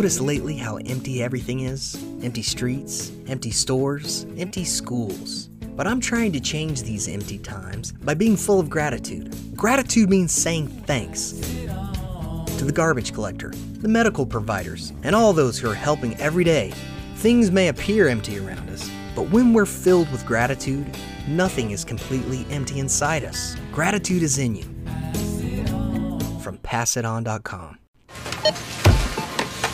Notice lately how empty everything is? Empty streets, empty stores, empty schools. But I'm trying to change these empty times by being full of gratitude. Gratitude means saying thanks to the garbage collector, the medical providers, and all those who are helping every day. Things may appear empty around us, but when we're filled with gratitude, nothing is completely empty inside us. Gratitude is in you. From PassItOn.com.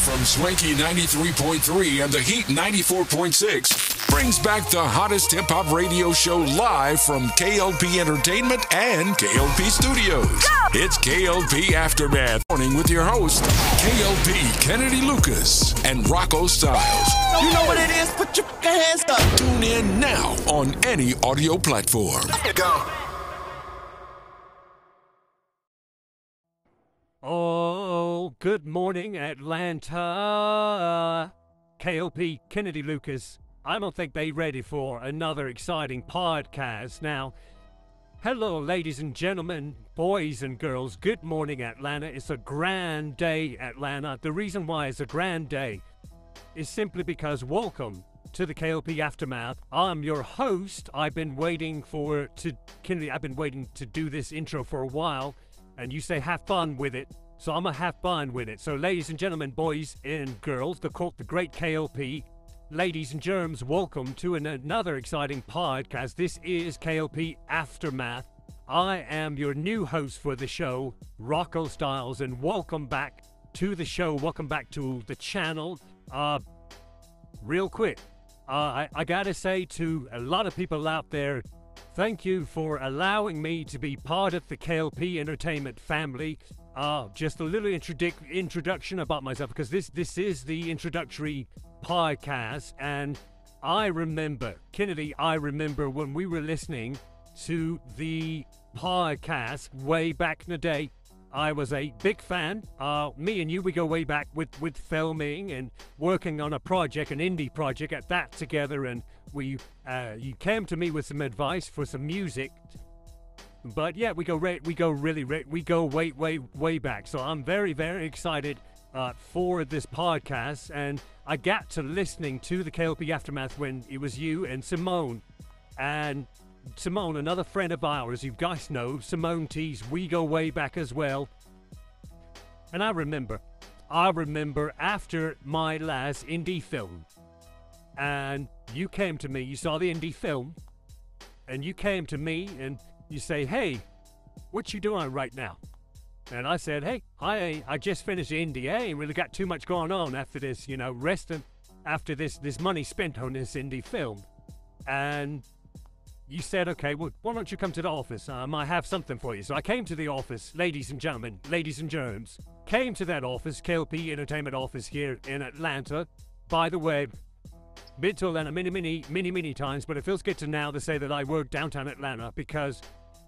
From Swanky 93.3 and the Heat 94.6 brings back the hottest hip hop radio show live from KLP Entertainment and KLP Studios. Go! It's KLP Aftermath morning with your host, KLP Kennedy Lucas and Rocco Styles. You know what it is? Put your hands up. Tune in now on any audio platform. Go. Oh, good morning, Atlanta. KLP Kennedy Lucas. I don't think they ready for another exciting podcast. Now, hello, ladies and gentlemen, boys and girls. Good morning, Atlanta. It's a grand day, Atlanta. The reason why it's a grand day is simply because welcome to the KLP Aftermath. I'm your host. I've been waiting for to Kennedy. I've been waiting to do this intro for a while and you say have fun with it. So I'm gonna have fun with it. So, ladies and gentlemen, boys and girls, the court, the great KLP, ladies and germs, welcome to an, another exciting podcast. This is KLP Aftermath. I am your new host for the show, Rocco Styles, and welcome back to the show. Welcome back to the channel. Uh, real quick, uh, I, I gotta say to a lot of people out there Thank you for allowing me to be part of the KLP Entertainment family. Uh, just a little introdu- introduction about myself because this this is the introductory podcast, and I remember Kennedy. I remember when we were listening to the podcast way back in the day. I was a big fan. Uh, me and you, we go way back with, with filming and working on a project, an indie project at that together. And we, uh, you came to me with some advice for some music. But yeah, we go re- we go really re- we go way way way back. So I'm very very excited uh, for this podcast, and I got to listening to the KLP aftermath when it was you and Simone, and Simone, another friend of ours. You guys know Simone Tees. We go way back as well. And I remember, I remember after my last indie film, and you came to me, you saw the indie film, and you came to me and you say, "Hey, what you doing right now?" And I said, "Hey, I I just finished the indie. I ain't really got too much going on after this, you know, resting after this this money spent on this indie film." And you said, "Okay, well, why don't you come to the office? I might have something for you." So I came to the office, ladies and gentlemen, ladies and germs. Came to that office, KLP Entertainment office here in Atlanta. By the way, been to Atlanta many, many, many, many times, but it feels good to now to say that I work downtown Atlanta because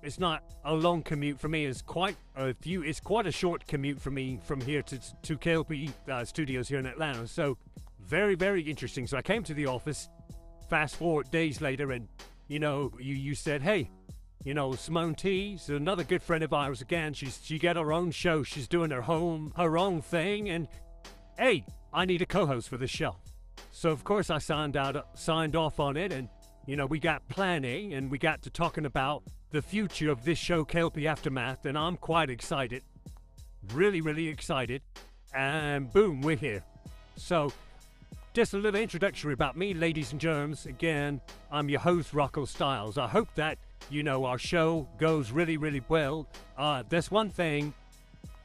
it's not a long commute for me. It's quite a few. It's quite a short commute for me from here to to KLP uh, Studios here in Atlanta. So very very interesting. So I came to the office. Fast forward days later, and you know you you said, hey, you know Simone T, is another good friend of ours again. She's she got her own show. She's doing her home her own thing, and hey, I need a co-host for this show. So of course I signed out signed off on it, and you know we got planning, and we got to talking about the future of this show, KLP Aftermath, and I'm quite excited. Really, really excited. And boom, we're here. So, just a little introductory about me, ladies and germs. Again, I'm your host, Rocco Styles. I hope that, you know, our show goes really, really well. Uh, there's one thing,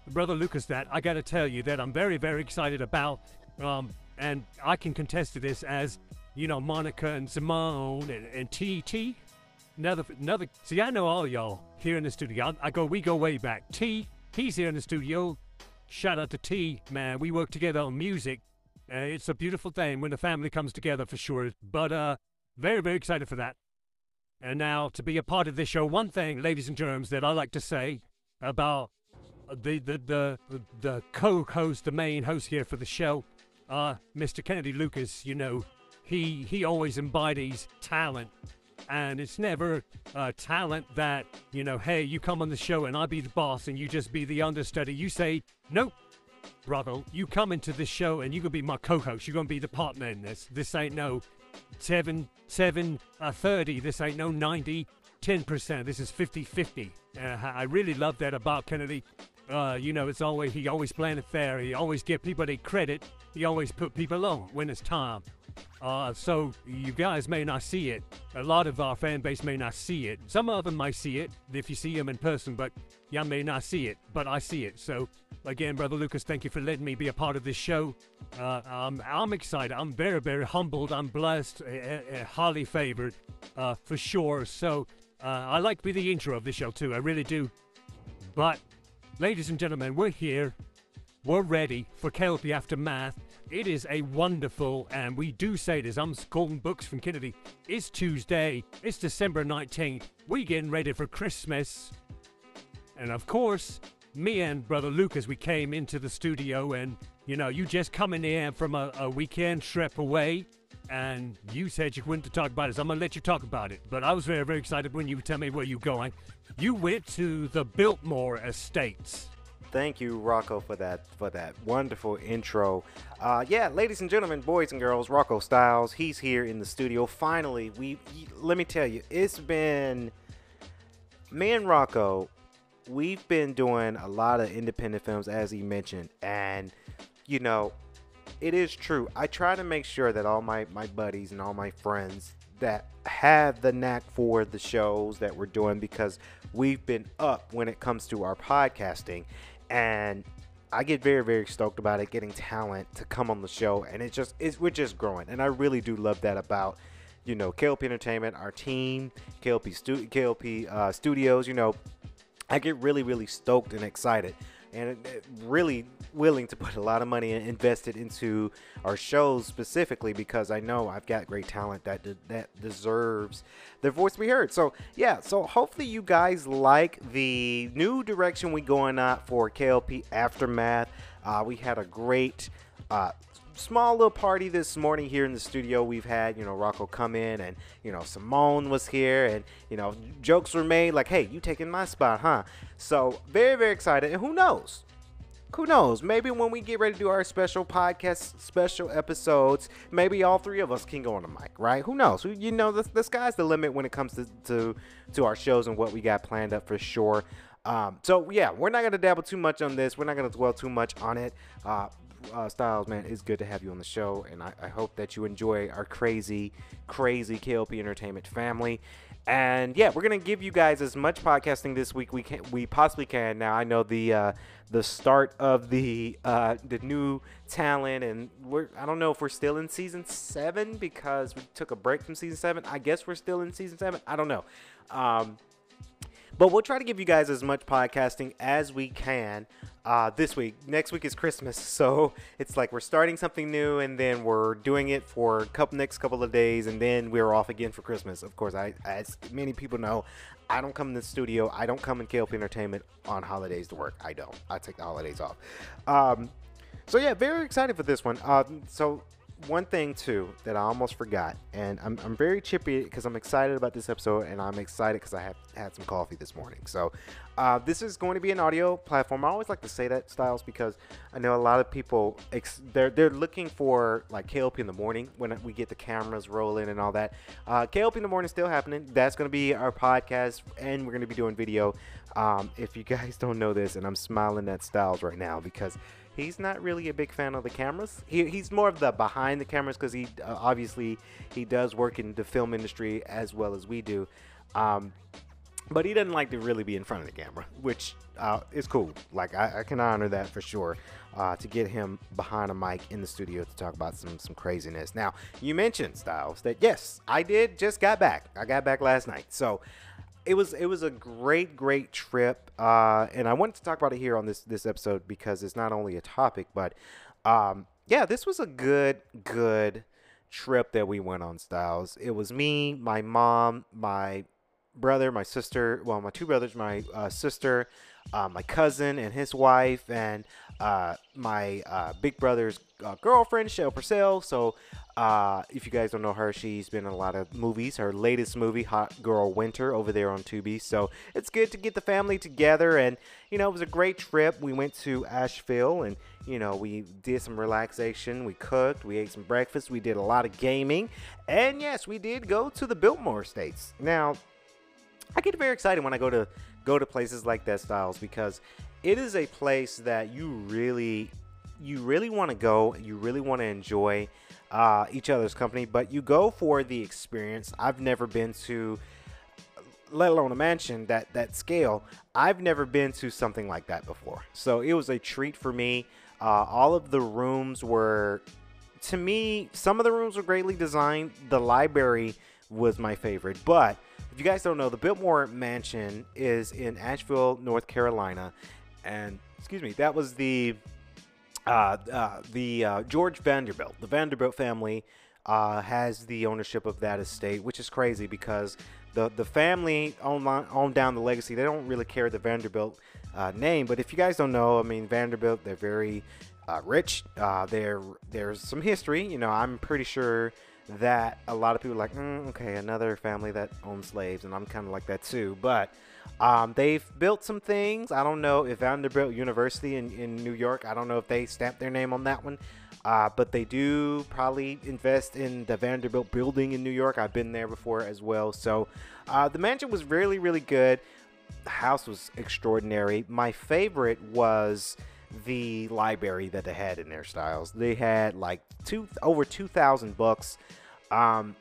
Brother Lucas, that I gotta tell you that I'm very, very excited about. Um, and I can contest to this as, you know, Monica and Simone and, and TT another, another. See, I know all y'all here in the studio. I, I go, we go way back. T, he's here in the studio. Shout out to T, man. We work together on music. Uh, it's a beautiful thing when the family comes together for sure. But uh, very, very excited for that. And now to be a part of this show, one thing, ladies and germs, that I like to say about the the the the co-host, the main host here for the show, uh, Mr. Kennedy Lucas. You know, he he always embodies talent and it's never uh, talent that you know hey you come on the show and i be the boss and you just be the understudy you say nope brother you come into this show and you're gonna be my co-host you're gonna be the partner in this this ain't no 7 7 uh, 30 this ain't no 90 10% this is 50 50 uh, i really love that about kennedy uh, you know, it's always he always playing it fair. He always give people the credit. He always put people on when it's time. Uh, so you guys may not see it. A lot of our fan base may not see it. Some of them might see it if you see them in person, but y'all may not see it. But I see it. So again, brother Lucas, thank you for letting me be a part of this show. Uh, I'm, I'm excited. I'm very, very humbled. I'm blessed, uh, highly favored, uh, for sure. So uh, I like to be the intro of this show too. I really do. But ladies and gentlemen, we're here. We're ready for KLP Aftermath. It is a wonderful, and we do say this, I'm calling books from Kennedy. It's Tuesday, it's December 19th. We getting ready for Christmas. And of course, me and brother Lucas, we came into the studio and, you know, you just coming in here from a, a weekend trip away and you said you went to talk about so I'm gonna let you talk about it. But I was very, very excited when you tell me where you're going. You went to the Biltmore Estates. Thank you, Rocco, for that for that wonderful intro. Uh, yeah, ladies and gentlemen, boys and girls, Rocco Styles. He's here in the studio. Finally, we let me tell you, it's been me and Rocco. We've been doing a lot of independent films, as he mentioned, and you know, it is true. I try to make sure that all my my buddies and all my friends that have the knack for the shows that we're doing because we've been up when it comes to our podcasting and I get very very stoked about it getting talent to come on the show and it just it's we're just growing and I really do love that about you know KLP Entertainment our team KLP stu- KLP uh, Studios you know I get really really stoked and excited and really willing to put a lot of money and invested into our shows specifically because I know I've got great talent that de- that deserves their voice to be heard. So yeah, so hopefully you guys like the new direction we going at for KLP Aftermath. Uh, we had a great uh, small little party this morning here in the studio. We've had, you know, Rocco come in and, you know, Simone was here and, you know, jokes were made like, hey, you taking my spot, huh? So, very, very excited. And who knows? Who knows? Maybe when we get ready to do our special podcast, special episodes, maybe all three of us can go on the mic, right? Who knows? You know, the, the sky's the limit when it comes to, to, to our shows and what we got planned up for sure. Um, so yeah, we're not gonna dabble too much on this. We're not gonna dwell too much on it. Uh, uh, Styles, man, it's good to have you on the show, and I, I hope that you enjoy our crazy, crazy KLP Entertainment family. And yeah, we're gonna give you guys as much podcasting this week we can we possibly can. Now I know the uh, the start of the uh, the new talent, and we're I don't know if we're still in season seven because we took a break from season seven. I guess we're still in season seven. I don't know. Um, But we'll try to give you guys as much podcasting as we can uh, this week. Next week is Christmas, so it's like we're starting something new, and then we're doing it for a couple next couple of days, and then we're off again for Christmas. Of course, I as many people know, I don't come in the studio. I don't come in KLP Entertainment on holidays to work. I don't. I take the holidays off. Um, so yeah, very excited for this one. Um, so one thing too that I almost forgot, and I'm, I'm very chippy because I'm excited about this episode, and I'm excited because I have had some coffee this morning. So uh, this is going to be an audio platform. I always like to say that, Styles, because I know a lot of people ex- they're they're looking for like KLP in the morning when we get the cameras rolling and all that. Uh, KLP in the morning is still happening. That's going to be our podcast, and we're going to be doing video. Um, if you guys don't know this, and I'm smiling at Styles right now because he's not really a big fan of the cameras. He, he's more of the behind the cameras because he uh, obviously he does work in the film industry as well as we do. Um, but he doesn't like to really be in front of the camera, which uh, is cool. Like I, I, can honor that for sure. Uh, to get him behind a mic in the studio to talk about some some craziness. Now you mentioned Styles that yes, I did just got back. I got back last night, so it was it was a great great trip uh, and i wanted to talk about it here on this this episode because it's not only a topic but um, yeah this was a good good trip that we went on styles. It was me my mom my brother my sister well my two brothers my uh, sister uh, my cousin and his wife and uh, my uh, big brother's uh, girlfriend, Shell Purcell. So, uh, if you guys don't know her, she's been in a lot of movies. Her latest movie, Hot Girl Winter, over there on Tubi. So, it's good to get the family together. And, you know, it was a great trip. We went to Asheville and, you know, we did some relaxation. We cooked. We ate some breakfast. We did a lot of gaming. And, yes, we did go to the Biltmore Estates. Now, I get very excited when I go to go to places like that styles because it is a place that you really you really want to go you really want to enjoy uh, each other's company but you go for the experience. I've never been to let alone a mansion that that scale. I've never been to something like that before. So it was a treat for me. Uh, all of the rooms were to me some of the rooms were greatly designed. The library was my favorite but if you guys don't know, the Biltmore Mansion is in Asheville, North Carolina, and excuse me, that was the uh, uh, the uh, George Vanderbilt. The Vanderbilt family uh, has the ownership of that estate, which is crazy because the the family on on down the legacy. They don't really care the Vanderbilt uh, name, but if you guys don't know, I mean Vanderbilt, they're very uh, rich. there there's some history. You know, I'm pretty sure that a lot of people are like, mm, okay, another family that owns slaves, and I'm kind of like that too. But um, they've built some things. I don't know if Vanderbilt University in, in New York, I don't know if they stamped their name on that one. Uh, but they do probably invest in the Vanderbilt building in New York. I've been there before as well. So uh, the mansion was really, really good. The house was extraordinary. My favorite was the library that they had in their styles. They had like two over 2,000 books. Um,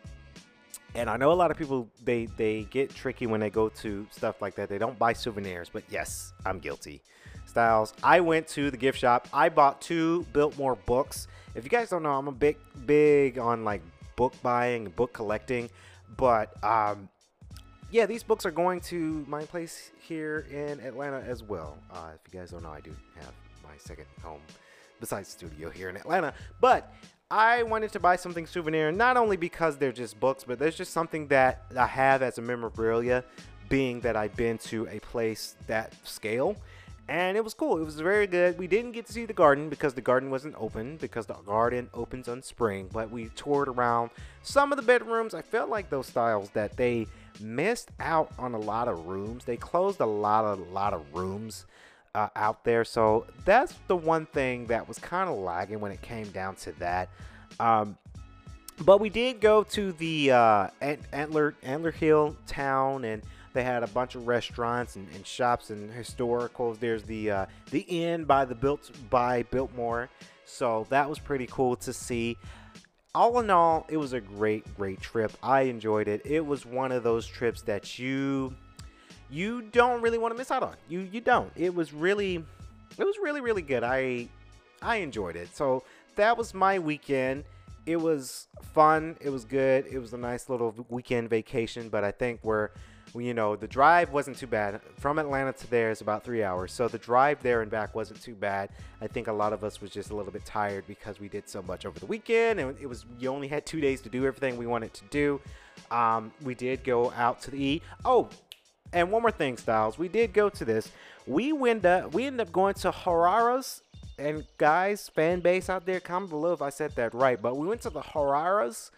and I know a lot of people they they get tricky when they go to stuff like that. They don't buy souvenirs, but yes, I'm guilty. Styles. I went to the gift shop. I bought two Biltmore books. If you guys don't know, I'm a big big on like book buying, book collecting, but um, yeah, these books are going to my place here in Atlanta as well. Uh, if you guys don't know, I do have my second home besides studio here in Atlanta. But I wanted to buy something souvenir, not only because they're just books, but there's just something that I have as a memorabilia, being that I've been to a place that scale. And it was cool. It was very good. We didn't get to see the garden because the garden wasn't open because the garden opens on spring. But we toured around some of the bedrooms. I felt like those styles that they missed out on a lot of rooms. They closed a lot of a lot of rooms uh, out there. So that's the one thing that was kind of lagging when it came down to that. Um, but we did go to the uh, Antler Antler Hill town, and they had a bunch of restaurants and, and shops and historicals. There's the uh, the inn by the built by Biltmore, so that was pretty cool to see. All in all, it was a great, great trip. I enjoyed it. It was one of those trips that you you don't really want to miss out on. You you don't. It was really it was really really good. I I enjoyed it. So that was my weekend. It was fun. It was good. It was a nice little weekend vacation, but I think we're you know, the drive wasn't too bad. From Atlanta to there is about three hours, so the drive there and back wasn't too bad. I think a lot of us was just a little bit tired because we did so much over the weekend, and it was you only had two days to do everything we wanted to do. Um, we did go out to the eat. Oh, and one more thing, Styles. We did go to this. We went up. We ended up going to Harara's. And guys, fan base out there, comment below if I said that right. But we went to the Harara's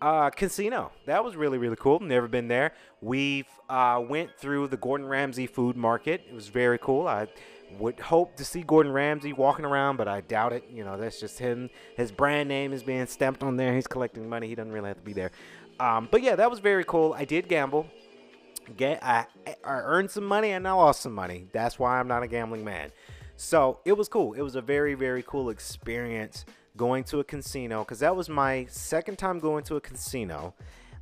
uh, casino. That was really really cool. Never been there. We uh, went through the Gordon Ramsay food market. It was very cool. I would hope to see Gordon Ramsay walking around, but I doubt it. You know, that's just him. His brand name is being stamped on there. He's collecting money. He doesn't really have to be there. Um, but yeah, that was very cool. I did gamble. Get I, I earned some money and I lost some money. That's why I'm not a gambling man. So it was cool. It was a very very cool experience going to a casino because that was my second time going to a casino.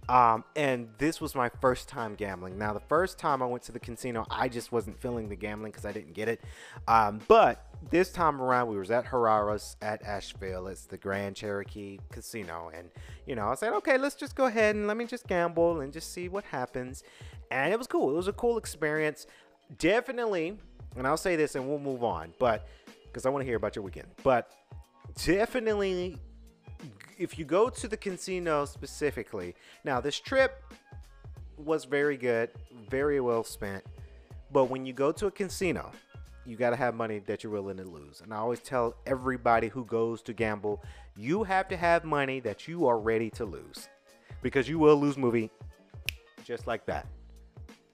Um, and this was my first time gambling. Now, the first time I went to the casino, I just wasn't feeling the gambling because I didn't get it. Um, but this time around, we was at Harara's at Asheville. It's the Grand Cherokee Casino, and you know, I said, okay, let's just go ahead and let me just gamble and just see what happens. And it was cool. It was a cool experience. Definitely, and I'll say this, and we'll move on, but because I want to hear about your weekend. But definitely if you go to the casino specifically, now this trip was very good, very well spent. But when you go to a casino, you got to have money that you're willing to lose. And I always tell everybody who goes to gamble, you have to have money that you are ready to lose. Because you will lose movie just like that.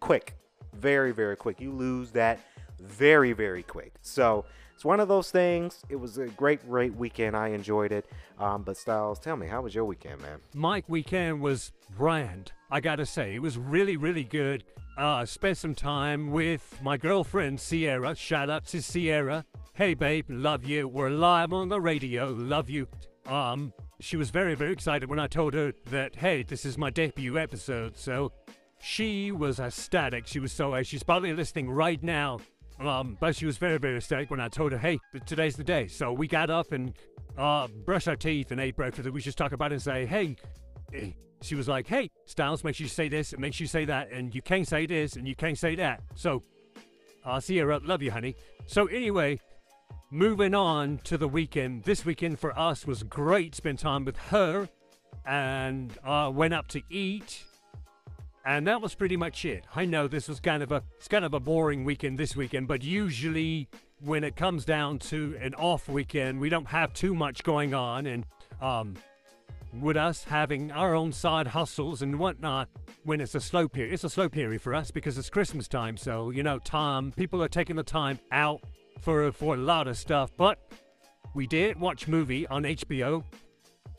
Quick. Very, very quick. You lose that very, very quick. So it's one of those things. It was a great, great weekend. I enjoyed it. Um, but Styles, tell me, how was your weekend, man? My weekend was grand. I gotta say, it was really, really good. Uh, spent some time with my girlfriend Sierra. Shout out to Sierra. Hey, babe, love you. We're live on the radio. Love you. Um, she was very, very excited when I told her that, hey, this is my debut episode. So she was ecstatic. She was so, she's probably listening right now um, but she was very, very ecstatic when I told her, hey, today's the day. So we got up and uh, brushed our teeth and ate breakfast. And we just talk about it and say, hey, eh. she was like, hey, Styles, make sure you say this and make sure you say that. And you can't say this and you can't say that. So I'll see you. Love you, honey. So anyway, moving on to the weekend. This weekend for us was great. Spent time with her and uh, went up to eat and that was pretty much it. I know this was kind of a it's kind of a boring weekend this weekend, but usually when it comes down to an off weekend, we don't have too much going on, and um, with us having our own side hustles and whatnot, when it's a slow period, it's a slow period for us because it's Christmas time. So you know, time people are taking the time out for for a lot of stuff. But we did watch movie on HBO,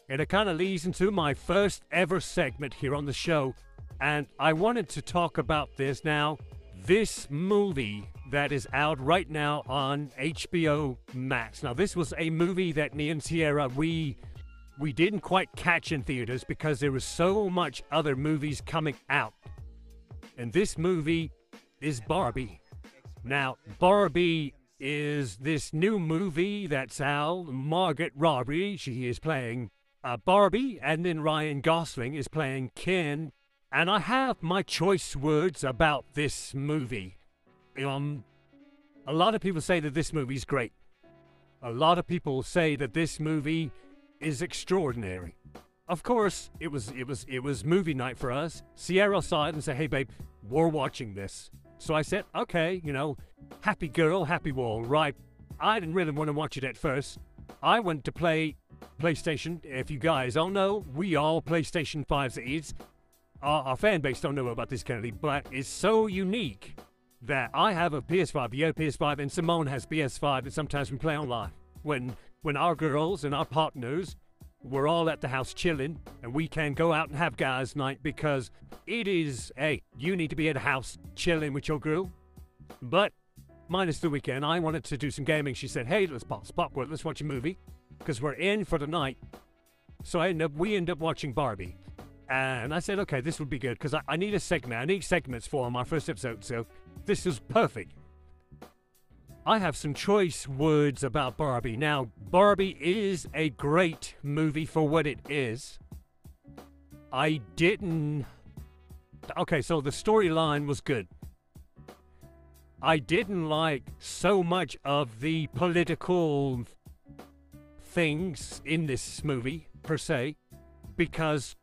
and it kind of leads into my first ever segment here on the show and I wanted to talk about this now. This movie that is out right now on HBO Max. Now, this was a movie that me and Sierra we we didn't quite catch in theaters because there was so much other movies coming out. And this movie is Barbie. Now, Barbie is this new movie that's out. Margaret Robbie, she is playing uh, Barbie, and then Ryan Gosling is playing Ken and I have my choice words about this movie. Um, a lot of people say that this movie's great. A lot of people say that this movie is extraordinary. Of course, it was it was it was movie night for us. Sierra saw it and said, "Hey, babe, we're watching this." So I said, "Okay, you know, happy girl, happy wall, right?" I didn't really want to watch it at first. I went to play PlayStation. If you guys don't know, we all PlayStation 5s is our, our fan base don't know about this Kennedy, but it's so unique that I have a PS5, Yo PS5, and Simone has PS5, and sometimes we play online. When when our girls and our partners we're all at the house chilling, and we can go out and have guys' night because it is, hey, you need to be at the house chilling with your girl. But minus the weekend, I wanted to do some gaming. She said, hey, let's pop Spotwood, let's watch a movie because we're in for the night. So I end up, we end up watching Barbie. And I said, okay, this would be good because I, I, need a segment. I need segments for my first episode, so this is perfect. I have some choice words about Barbie. Now, Barbie is a great movie for what it is. I didn't. okay, so the storyline was good. I didn't like so much of the political things in this movie, per se, because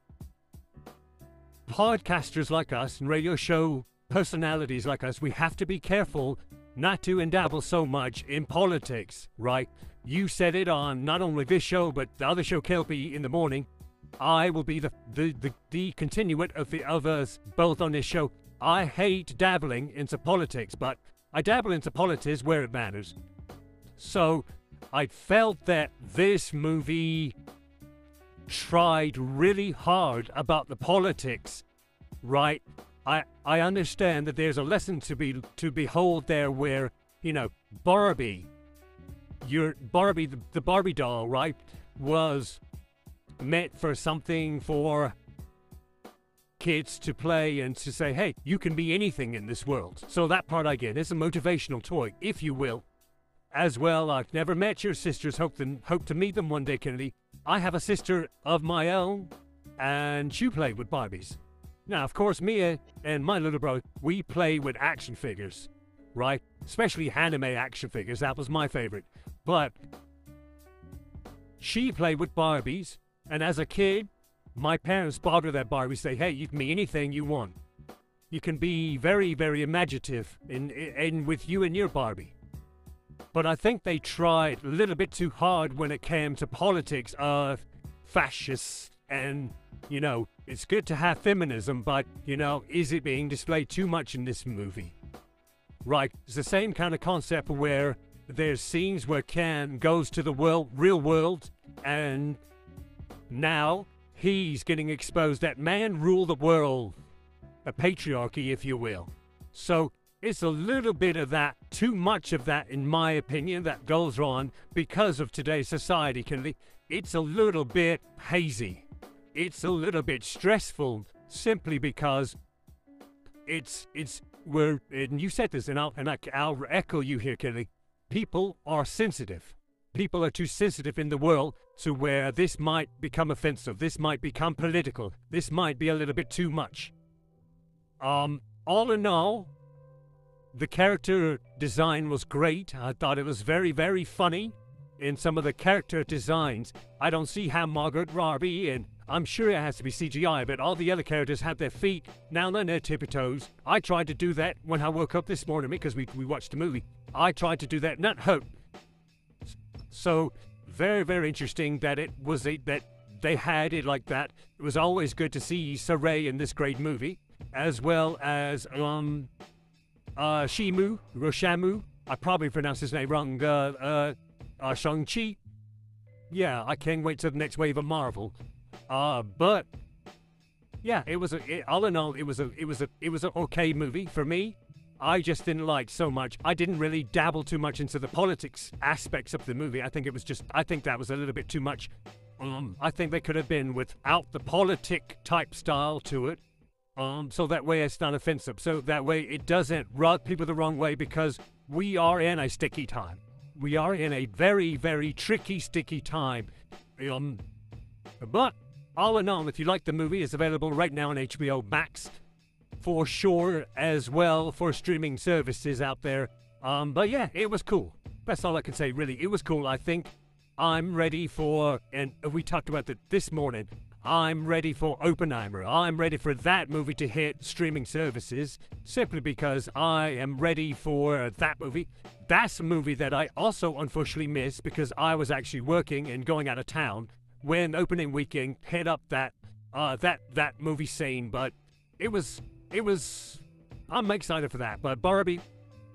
podcasters like us and radio show personalities like us, we have to be careful not to endabble so much in politics, right? You said it on not only this show, but the other show, KLP, in the morning. I will be the the, the, the continuate of the others both on this show. I hate dabbling into politics, but I dabble into politics where it matters. So I felt that this movie tried really hard about the politics, right? I I understand that there's a lesson to be to behold there where, you know, Barbie your Barbie the, the Barbie doll, right, was meant for something for kids to play and to say, hey, you can be anything in this world. So that part I get. It's a motivational toy, if you will. As well, I've never met your sisters. Hope to, hope to meet them one day, Kennedy. I have a sister of my own, and she played with Barbies. Now, of course, Mia and my little bro, we play with action figures, right? Especially anime action figures. That was my favorite. But she played with Barbies, and as a kid, my parents bought her that Barbie. Say, hey, you can be anything you want. You can be very, very imaginative in, in with you and your Barbie. But I think they tried a little bit too hard when it came to politics of fascists and, you know, it's good to have feminism, but, you know, is it being displayed too much in this movie? Right, it's the same kind of concept where there's scenes where Ken goes to the world, real world, and now he's getting exposed that man rule the world, a patriarchy, if you will. So it's a little bit of that, too much of that, in my opinion, that goes on because of today's society, Kennedy. It's a little bit hazy. It's a little bit stressful simply because it's, it's, we're, and you said this, and I'll, and I'll echo you here, Kennedy. People are sensitive. People are too sensitive in the world to where this might become offensive, this might become political, this might be a little bit too much. Um, all in all, the character design was great. I thought it was very, very funny in some of the character designs. I don't see how Margaret Robbie, and I'm sure it has to be CGI, but all the other characters have their feet now on their tippy toes. I tried to do that when I woke up this morning because we, we watched the movie. I tried to do that, not hope. So very, very interesting that it was a, that they had it like that. It was always good to see Saray in this great movie, as well as um, uh, Shimu, Roshamu. I probably pronounced his name wrong. Uh, uh, uh, Shang-Chi. Yeah, I can't wait till the next wave of Marvel. Uh, but yeah, it was a, it, all in all, it was a, it was a, it was an okay movie for me. I just didn't like so much. I didn't really dabble too much into the politics aspects of the movie. I think it was just, I think that was a little bit too much. Um, I think they could have been without the politic type style to it. Um, so that way it's not offensive. So that way it doesn't rub people the wrong way because we are in a sticky time. We are in a very, very tricky, sticky time. Um, but all in all, if you like the movie, it's available right now on HBO Max for sure as well for streaming services out there. Um, but yeah, it was cool. That's all I can say, really. It was cool. I think I'm ready for, and we talked about that this morning. I'm ready for Oppenheimer. I'm ready for that movie to hit streaming services simply because I am ready for that movie. That's a movie that I also unfortunately missed because I was actually working and going out of town when opening weekend hit up that uh, that that movie scene. But it was it was. I'm excited for that. But Barbie,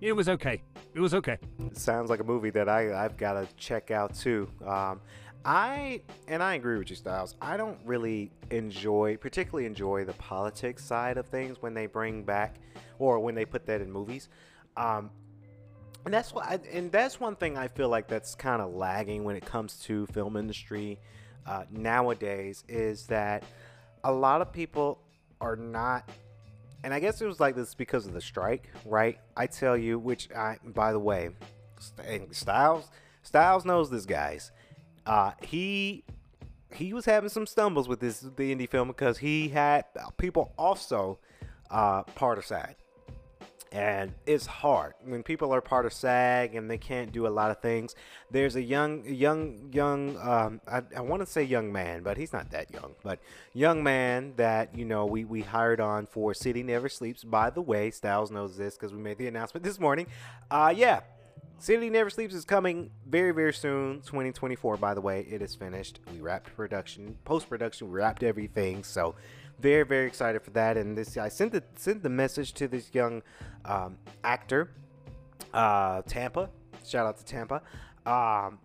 it was okay. It was okay. Sounds like a movie that I I've got to check out too. Um, I and I agree with you, Styles. I don't really enjoy, particularly enjoy the politics side of things when they bring back or when they put that in movies. Um, and that's why, and that's one thing I feel like that's kind of lagging when it comes to film industry uh, nowadays is that a lot of people are not and I guess it was like this because of the strike, right? I tell you, which I, by the way, Styles, Styles knows this, guys. Uh, he he was having some stumbles with this the indie film because he had people also uh, part of SAG. And it's hard when people are part of SAG and they can't do a lot of things. There's a young, young, young, um, I, I want to say young man, but he's not that young, but young man that, you know, we, we hired on for City Never Sleeps. By the way, Styles knows this because we made the announcement this morning. Uh, yeah, City Never Sleeps is coming very, very soon. 2024, by the way. It is finished. We wrapped production, post production, we wrapped everything. So, very, very excited for that. And this, I sent the sent the message to this young um, actor, uh, Tampa. Shout out to Tampa. Um,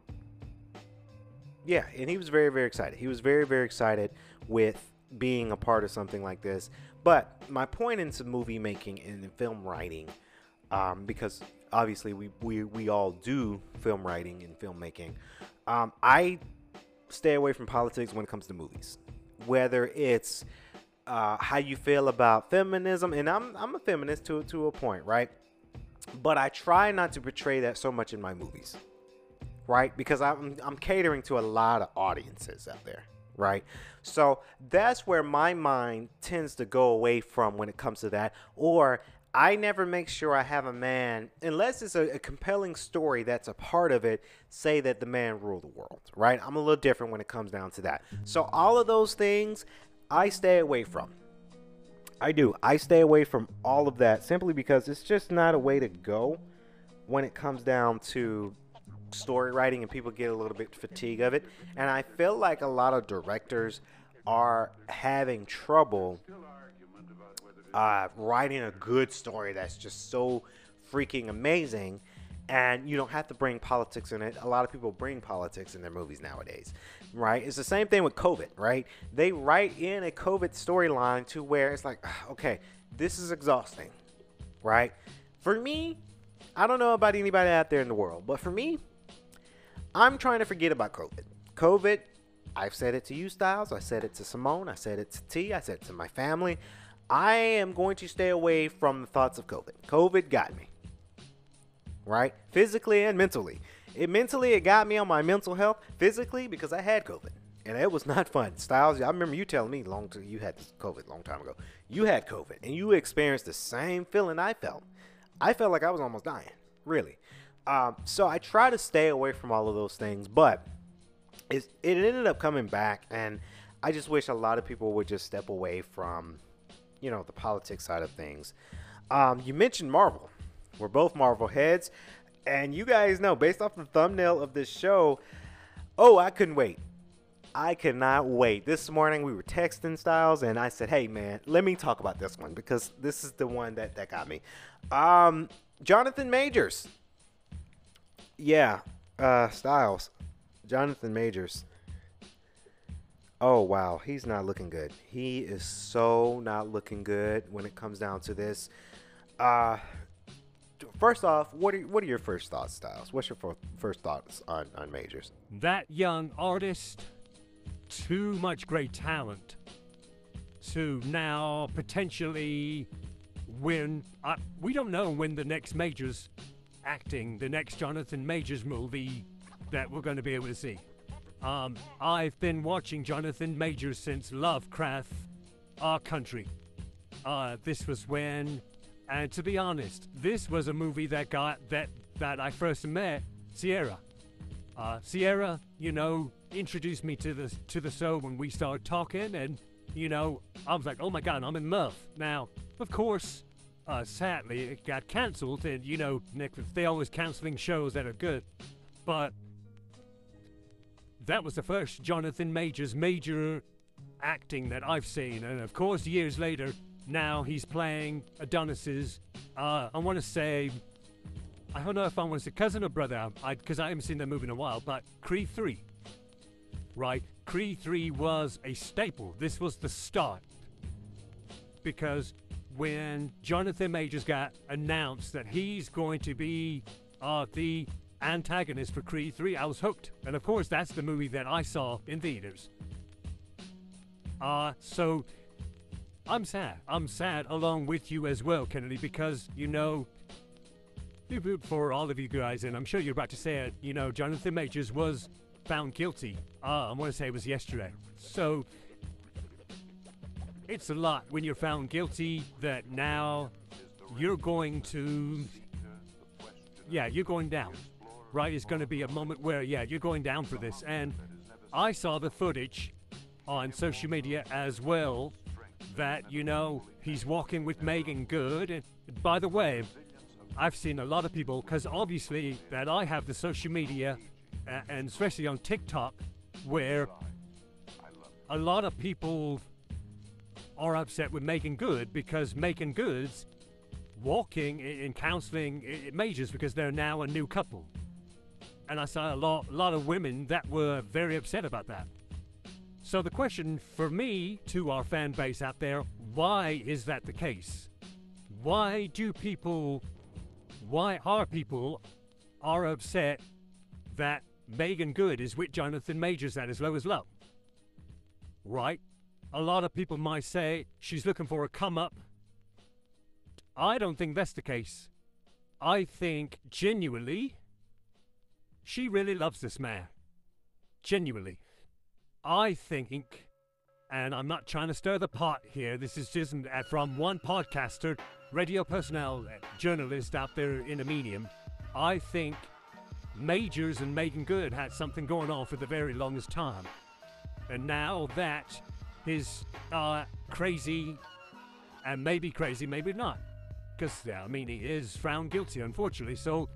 yeah, and he was very, very excited. He was very, very excited with being a part of something like this. But my point into movie making and film writing, um, because obviously we, we, we all do film writing and filmmaking. Um, I stay away from politics when it comes to movies, whether it's uh, how you feel about feminism, and I'm I'm a feminist to to a point, right? But I try not to portray that so much in my movies, right? Because I'm I'm catering to a lot of audiences out there, right? So that's where my mind tends to go away from when it comes to that, or I never make sure I have a man, unless it's a, a, compelling story that's a part of it, say that the man ruled the world, right? I'm a little different when it comes down to that. So, all of those things I stay away from. I do. I stay away from all of that simply because it's just not a way to go when it comes down to story writing and people get a little bit fatigued of it. And I feel like a lot of directors are having trouble uh, writing a good story that's just so freaking amazing. And you don't have to bring politics in it. A lot of people bring politics in their movies nowadays, right? It's the same thing with COVID, right? They write in a COVID storyline to where it's like, okay, this is exhausting, right? For me, I don't know about anybody out there in the world, but for me, I'm trying to forget about COVID. COVID, I've said it to you, Styles. I said it to Simone. I said it to T. I said it to my family. I am going to stay away from the thoughts of COVID. COVID got me, right? Physically and mentally. It mentally it got me on my mental health. Physically because I had COVID, and it was not fun. Styles, I remember you telling me long to you had COVID long time ago. You had COVID, and you experienced the same feeling I felt. I felt like I was almost dying, really. Um, so I try to stay away from all of those things, but it, it ended up coming back, and I just wish a lot of people would just step away from you know the politics side of things. Um, you mentioned Marvel. We're both Marvel heads, and you guys know based off the thumbnail of this show. Oh, I couldn't wait. I cannot wait. This morning we were texting Styles, and I said, "Hey man, let me talk about this one because this is the one that that got me." Um, Jonathan Majors. Yeah, uh, Styles. Jonathan Majors. Oh wow, he's not looking good. He is so not looking good when it comes down to this. Uh first off, what are what are your first thoughts, Styles? What's your first thoughts on on Majors? That young artist, too much great talent to now potentially win. Uh, we don't know when the next Majors acting, the next Jonathan Majors movie that we're going to be able to see. Um, I've been watching Jonathan Majors since Lovecraft, Our Country. Uh, this was when, and to be honest, this was a movie that got that that I first met Sierra. Uh, Sierra, you know, introduced me to the to the show when we started talking, and you know, I was like, oh my god, I'm in love. Now, of course, uh, sadly, it got cancelled, and you know, Nick, they always canceling shows that are good, but that was the first Jonathan Majors major acting that I've seen, and of course, years later, now he's playing Adonis's. Uh, I want to say, I don't know if I want to say cousin or brother, because I, I, haven't seen that movie in a while, but Creed 3. Right? Creed 3 was a staple. This was the start. Because when Jonathan Majors got announced that he's going to be uh, the antagonist for Creed 3, I was hooked. And of course, that's the movie that I saw in theaters. Uh, so I'm sad. I'm sad along with you as well, Kennedy, because, you know, for all of you guys, and I'm sure you're about to say it, you know, Jonathan Majors was found guilty. Uh, I want to say it was yesterday. So it's a lot when you're found guilty that now you're going to. Yeah, you're going down. Right? It's going to be a moment where, yeah, you're going down for this. And I saw the footage on social media as well that, you know, he's walking with Meagan Good. And by the way, I've seen a lot of people, because obviously that I have the social media, and especially on TikTok, where a lot of people are upset with Meagan Good because Meagan Good's walking in counseling majors because they're now a new couple. And I saw a lot, a lot of women that were very upset about that. So the question for me to our fan base out there, why is that the case? Why do people, why are people are upset that Meagan Good is with Jonathan Majors at as low as low? Right? A lot of people might say she's looking for a come up. I don't think that's the case. I think genuinely she really loves this man. Genuinely. I think, and I'm not trying to stir the pot here, this is just from one podcaster, radio personnel, journalist out there in a medium. I think Majors and Meagan Good had something going on for the very longest time. And now that is uh, crazy, and maybe crazy, maybe not. Because, yeah, I mean, he is found guilty, unfortunately, so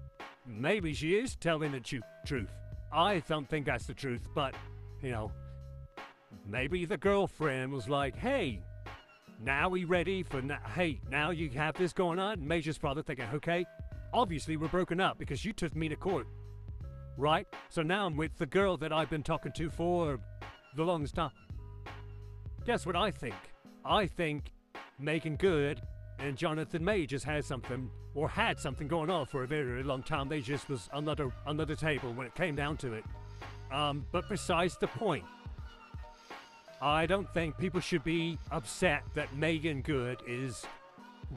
maybe she is telling the truth. I don't think that's the truth, but, you know, maybe the girlfriend was like, hey, now we ready for, na- hey, now you have this going on? Major's father thinking, okay, obviously we're broken up because you took me to court, right? So now I'm with the girl that I've been talking to for the longest time. Guess what I think? I think Meagan Good and Jonathan Majors has something or had something going on for a very, very long time. They just was another another table when it came down to it. Um, but besides the point, I don't think people should be upset that Meagan Good is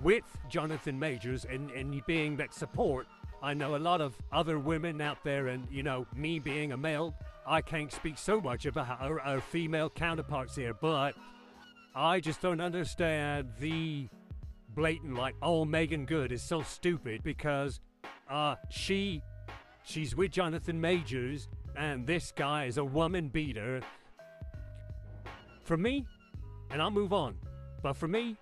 with Jonathan Majors and, and being that support. I know a lot of other women out there, and you know, me being a male, I can't speak so much about our, our female counterparts here, but I just don't understand the blatant like, oh, Meagan Good is so stupid because uh, she she's with Jonathan Majors and this guy is a woman beater. For me, and I'll move on, but for me,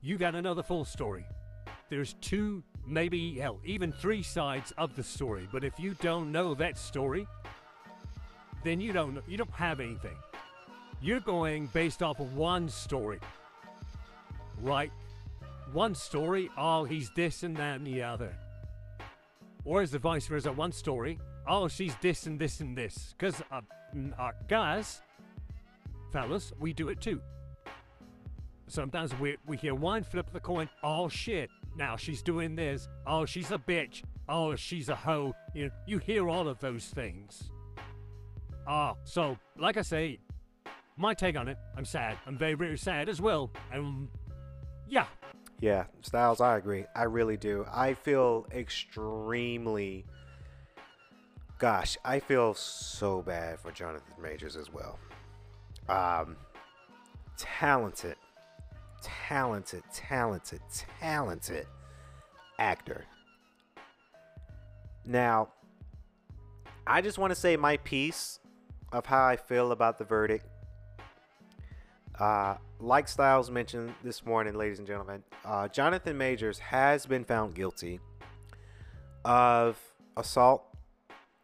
you got another full story. There's two, maybe hell, even three sides of the story. But if you don't know that story, then you don't you don't have anything. You're going based off of one story. Right? One story, oh, he's this and that and the other. Or is the vice versa one story, oh, she's this and this and this. Because, uh, uh, guys, fellas, we do it too. Sometimes we, we hear one flip the coin, oh shit, now she's doing this, oh, she's a bitch, oh, she's a hoe. You, know, you hear all of those things. Ah, uh, so, like I say, my take on it, I'm sad. I'm very, very sad as well. And yeah, yeah, Styles, I agree. I really do. I feel extremely. Gosh, I feel so bad for Jonathan Majors as well. Um, talented, talented, talented, talented actor. Now, I just want to say my piece of how I feel about the verdict. Uh, like Styles mentioned this morning, ladies and gentlemen, uh, Jonathan Majors has been found guilty of assault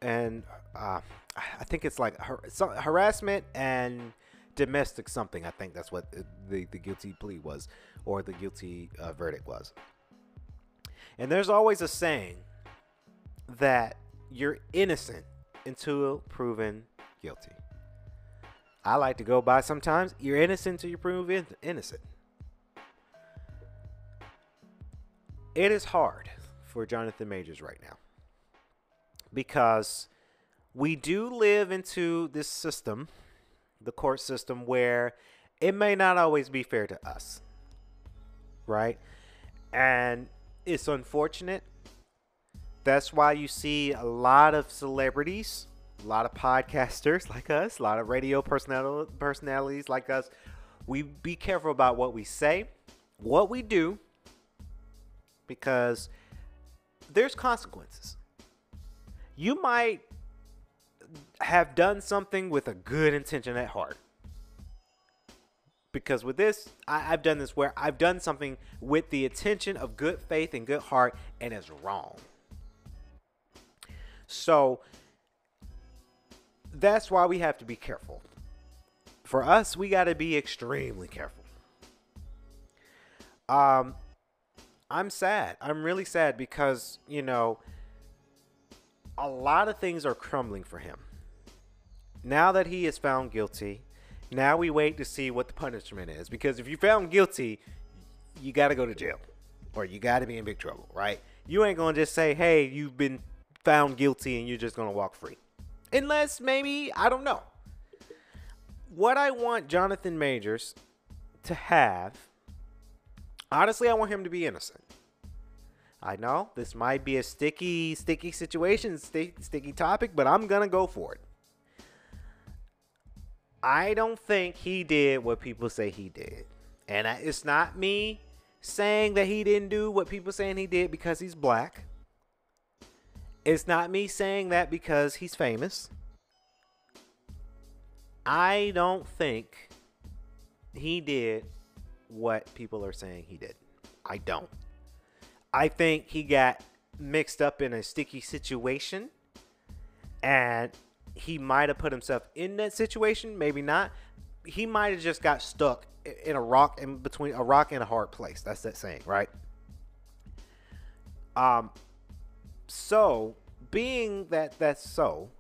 and uh, I think it's like har- harassment and domestic something. I think that's what the, the guilty plea was or the guilty uh, verdict was. And there's always a saying that you're innocent until proven guilty. I like to go by sometimes you're innocent until you prove proven innocent. It is hard for Jonathan Majors right now because we do live into this system, the court system, where it may not always be fair to us, right? And it's unfortunate. That's why you see a lot of celebrities a lot of podcasters like us, a lot of radio personal, personalities like us we be careful about what we say, what we do, because there's consequences. You might have done something with a good intention at heart. Because with this, I, have done this where I've done something with the intention of good faith and good heart, and it's wrong. So that's why we have to be careful. For us, we got to be extremely careful. Um, I'm sad. I'm really sad because, you know, a lot of things are crumbling for him. Now that he is found guilty, now we wait to see what the punishment is. Because if you found guilty, you got to go to jail or you got to be in big trouble, right? You ain't going to just say, hey, you've been found guilty and you're just going to walk free. Unless maybe, I don't know. What I want Jonathan Majors to have, honestly, I want him to be innocent. I know this might be a sticky, sticky situation, st- sticky topic, but I'm going to go for it. I don't think he did what people say he did. And it's not me saying that he didn't do what people saying he did because he's black. It's not me saying that because he's famous. I don't think he did what people are saying he did. I don't. I think he got mixed up in a sticky situation and he might have put himself in that situation, maybe not. He might have just got stuck in a rock in between a rock and a hard place. That's that saying, right? Um so, being that that's so,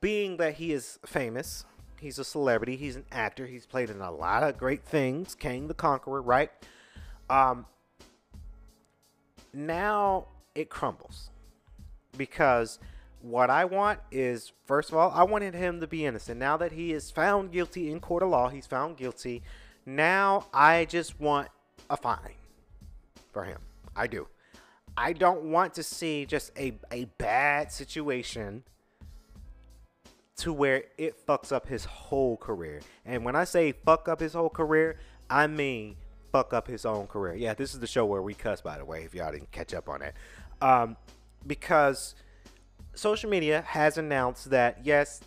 being that he is famous, he's a celebrity, he's an actor, he's played in a lot of great things, Kang the Conqueror, right? Um, now it crumbles because what I want is, first of all, I wanted him to be innocent. Now that he is found guilty in court of law, he's found guilty. Now I just want a fine for him. I do. I don't want to see just a, a bad situation to where it fucks up his whole career. And when I say fuck up his whole career, I mean fuck up his own career. Yeah, this is the show where we cuss, by the way, if y'all didn't catch up on it. Um, because social media has announced that, yes,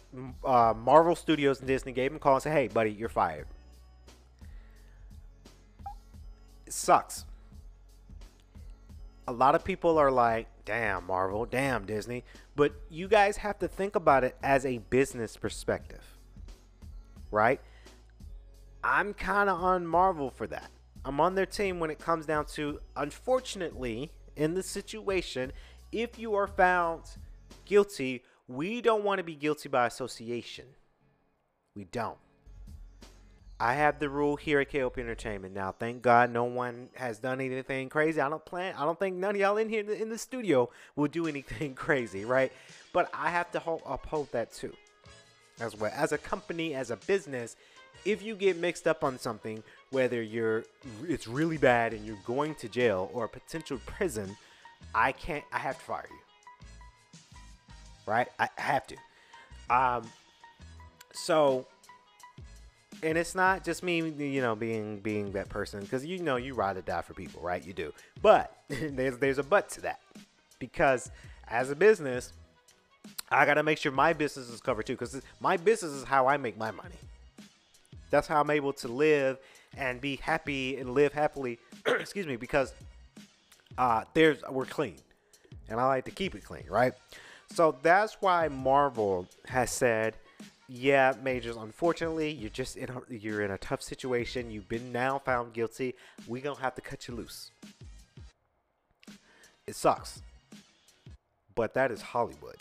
uh, Marvel Studios and Disney gave him a call and said, hey, buddy, you're fired. It sucks a lot of people are like, damn, Marvel, damn, Disney. But you guys have to think about it as a business perspective, right? I'm kind of on Marvel for that. I'm on their team when it comes down to, unfortunately, in the situation, if you are found guilty, we don't want to be guilty by association. We don't. I have the rule here at KLP Entertainment. Now, thank God no one has done anything crazy. I don't plan. I don't think none of y'all in here in the studio will do anything crazy, right? But I have to hold, uphold that too, as well as a company, as a business. If you get mixed up on something, whether you're it's really bad and you're going to jail or a potential prison, I can't. I have to fire you. Right? I have to. Um. So and it's not just me, you know, being being that person because you know you ride or die for people, right? You do, but there's there's a but to that because as a business, I gotta make sure my business is covered too because my business is how I make my money. That's how I'm able to live and be happy and live happily. excuse me, because uh, there's we're clean, and I like to keep it clean, right? So that's why Marvel has said yeah, Majors. Unfortunately, you're just in a, you're in a tough situation. You've been now found guilty. We gonna have to cut you loose. It sucks, but that is Hollywood.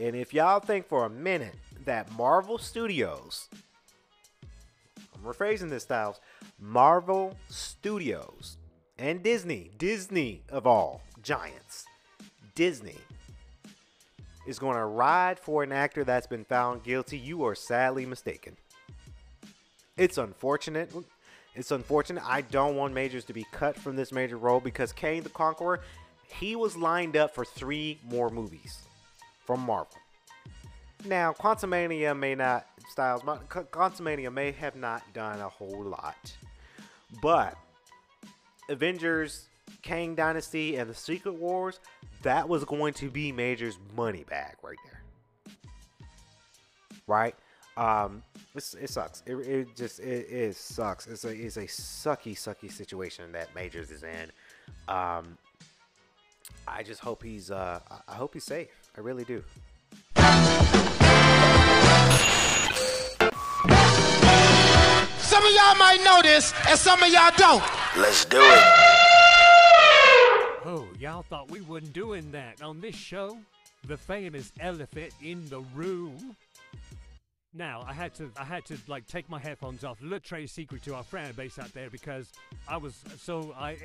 And if y'all think for a minute that Marvel Studios, I'm rephrasing this, Styles, Marvel Studios and Disney, Disney of all giants, Disney is going to ride for an actor that's been found guilty, you are sadly mistaken. It's unfortunate. It's unfortunate. I don't want Majors to be cut from this major role because Kang the Conqueror, he was lined up for three more movies from Marvel. Now, Quantumania may not Styles, Quantumania may have not done a whole lot, but Avengers, Kang Dynasty, and the Secret Wars, that was going to be Major's money bag right there. Right? Um, it, it sucks. It, it just it, it sucks. It's a it's a sucky sucky situation that Majors is in. Um, I just hope he's uh I hope he's safe. I really do. Some of y'all might know this, and some of y'all don't. Let's do it. Oh, y'all thought we wasn't doing that on this show? The famous elephant in the room. Now I had to I had to like take my headphones off, let trade secret to our fan base out there because I was so I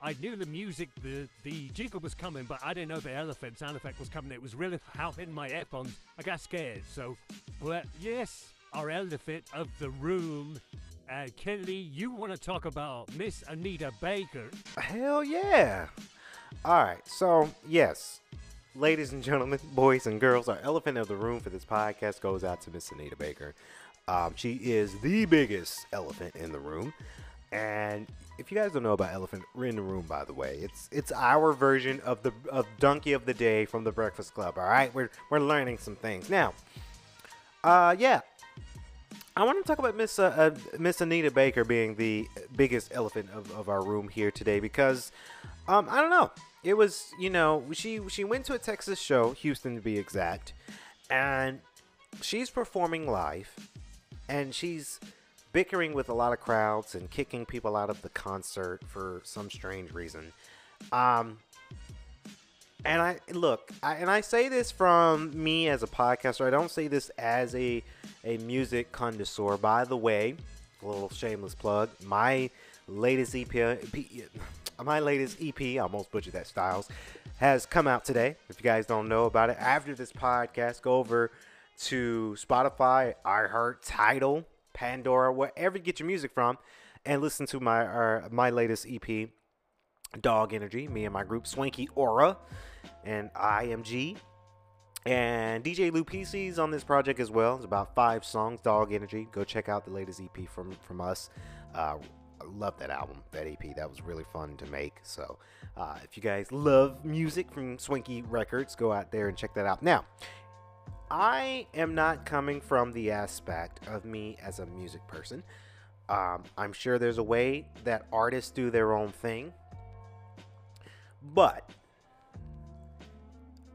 I knew the music the the jingle was coming, but I didn't know the elephant sound effect was coming. It was really out in my headphones. I got scared. So, but yes, our elephant of the room. Uh, Kennedy, you want to talk about Miss Anita Baker? Hell yeah! All right, so yes, ladies and gentlemen, boys and girls, our elephant of the room for this podcast goes out to Miss Anita Baker. Um, she is the biggest elephant in the room, and if you guys don't know about elephant in the room, by the way, it's it's our version of the of donkey of the day from the Breakfast Club. All right, we're we're learning some things now. Uh, yeah, I want to talk about Miss uh, uh, Miss Anita Baker being the biggest elephant of, of our room here today because um, I don't know. It was you know she she went to a Texas show, Houston to be exact, and she's performing live, and she's bickering with a lot of crowds and kicking people out of the concert for some strange reason. Um, and I look, I, and I say this from me as a podcaster. I don't say this as a a music connoisseur. By the way, a little shameless plug. My latest EP, my latest EP, I almost butchered that styles, has come out today. If you guys don't know about it, after this podcast, go over to Spotify, iHeart, Tidal, Pandora, wherever you get your music from, and listen to my uh, my latest EP, Dog Energy. Me and my group Swanky Aura and IMG. And DJ Lou PC's on this project as well. It's about five songs, Dog Energy. Go check out the latest EP from from us. Uh, I love that album, that EP. That was really fun to make. So, uh, if you guys love music from Swanky Records, go out there and check that out. Now, I am not coming from the aspect of me as a music person. Um, I'm sure there's a way that artists do their own thing. But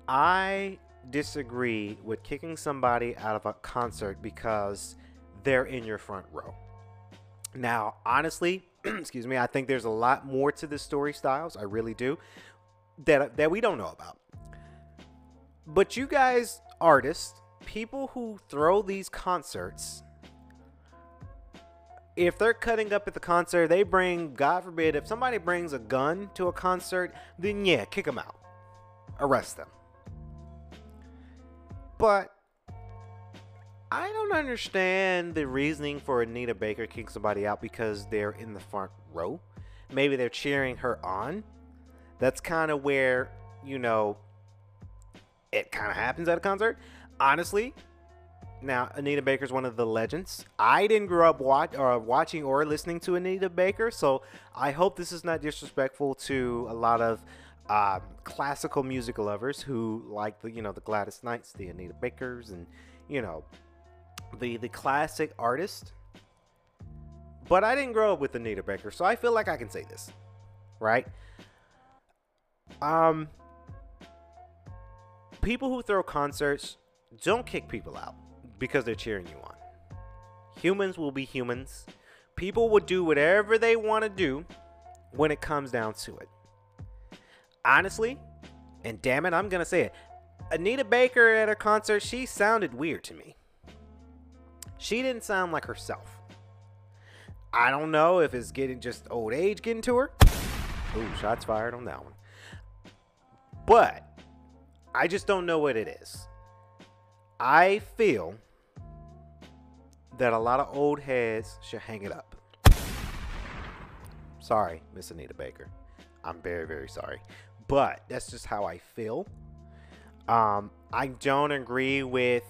I disagree with kicking somebody out of a concert because they're in your front row. Now, honestly, excuse me, I think there's a lot more to this story, Styles. I really do. That that we don't know about. But you guys, artists, people who throw these concerts, if they're cutting up at the concert, they bring, God forbid, if somebody brings a gun to a concert, then yeah, kick them out, arrest them. But I don't understand the reasoning for Anita Baker kicking somebody out because they're in the front row. Maybe they're cheering her on. That's kind of where, you know, it kind of happens at a concert. Honestly, now Anita Baker's one of the legends. I didn't grow up watch, or watching or listening to Anita Baker, so I hope this is not disrespectful to a lot of um, classical music lovers who like the you know the Gladys Knights, the Anita Bakers, and you know the the classic artist. But I didn't grow up with Anita Baker, so I feel like I can say this, right? Um, people who throw concerts don't kick people out because they're cheering you on. Humans will be humans. People will do whatever they want to do when it comes down to it honestly, and damn it, I'm gonna say it. Anita Baker at a concert, she sounded weird to me. She didn't sound like herself. I don't know if it's getting just old age getting to her. Ooh, shots fired on that one. But I just don't know what it is. I feel that a lot of old heads should hang it up. Sorry, Miss Anita Baker. I'm very, very sorry but that's just how I feel. Um, I don't agree with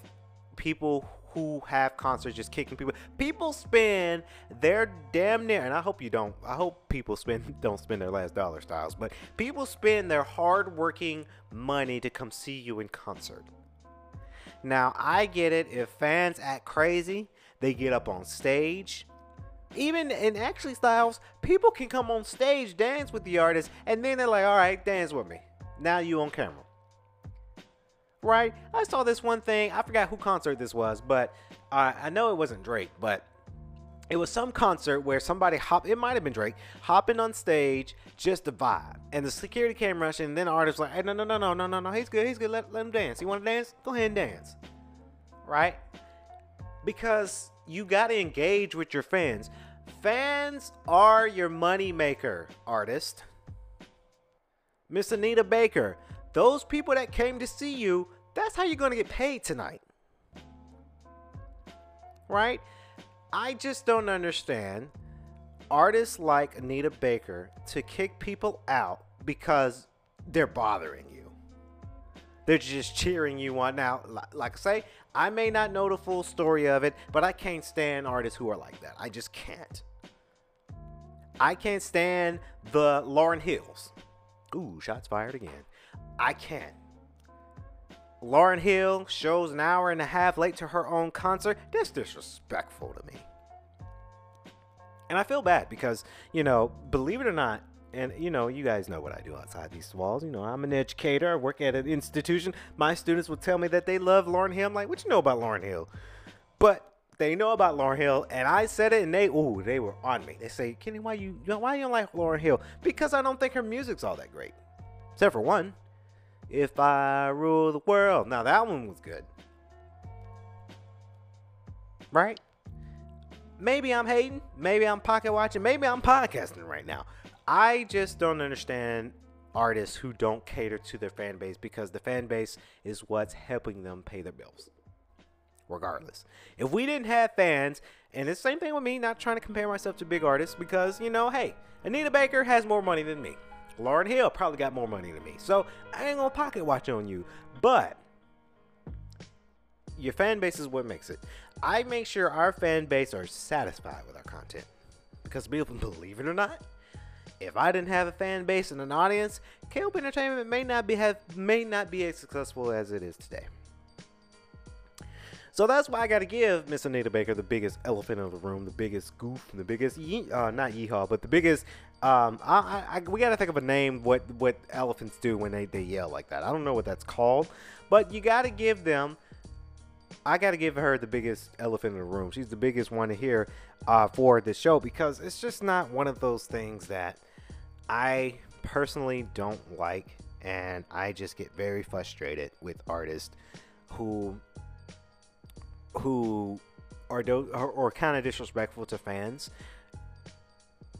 people who have concerts just kicking people. People spend their damn near, and I hope you don't. I hope people spend don't spend their last dollar styles, but people spend their hard-working money to come see you in concert. Now I get it if fans act crazy, they get up on stage. Even in actually styles, people can come on stage, dance with the artist, and then they're like, "All right, dance with me." Now you on camera right? I saw this one thing. I forgot who concert this was, but I know it wasn't Drake, but it was some concert where somebody hop. It might have been Drake hopping on stage just to vibe, and the security came rushing. And then the artist was like, "Hey, no, no, no, no, no, no, no. He's good. He's good. Let, let him dance. You want to dance? Go ahead and dance." Right? Because you got to engage with your fans. Fans are your money maker, artist. Miss Anita Baker, those people that came to see you, that's how you're going to get paid tonight. Right? I just don't understand artists like Anita Baker to kick people out because they're bothering you. They're just cheering you on. Now, like I say, I may not know the full story of it, but I can't stand artists who are like that. I just can't. I can't stand the Lauryn Hills. Ooh, shots fired again. I can't. Lauryn Hill shows an hour and a half late to her own concert. That's disrespectful to me. And I feel bad because, you know, believe it or not, and you know, you guys know what I do outside these walls. You know, I'm an educator. I work at an institution. My students will tell me that they love Lauryn Hill. I'm like, what you know about Lauryn Hill? But they know about Lauryn Hill, and I said it, and they, ooh, they were on me. They say, Kenny, why you, why you don't like Lauryn Hill? Because I don't think her music's all that great, except for one. If I rule the world. Now that one was good. Right? Maybe I'm hating. Maybe I'm pocket watching. Maybe I'm podcasting right now. I just don't understand artists who don't cater to their fan base because the fan base is what's helping them pay their bills. Regardless. If we didn't have fans, and it's the same thing with me, not trying to compare myself to big artists because, you know, hey, Anita Baker has more money than me. Lauryn Hill probably got more money than me. So I ain't gonna pocket watch on you. But your fan base is what makes it. I make sure our fan base are satisfied with our content. Because believe it or not, if I didn't have a fan base and an audience, KLP Entertainment may not be have may not be as successful as it is today. So that's why I got to give Miss Anita Baker the biggest elephant in the room, the biggest goof, the biggest ye- uh, not yeehaw, but the biggest. Um, I, I, we got to think of a name what what elephants do when they, they yell like that. I don't know what that's called, but you got to give them. I got to give her the biggest elephant in the room. She's the biggest one hear uh, for the show because it's just not one of those things that I personally don't like, and I just get very frustrated with artists who who are do- or, or kind of disrespectful to fans.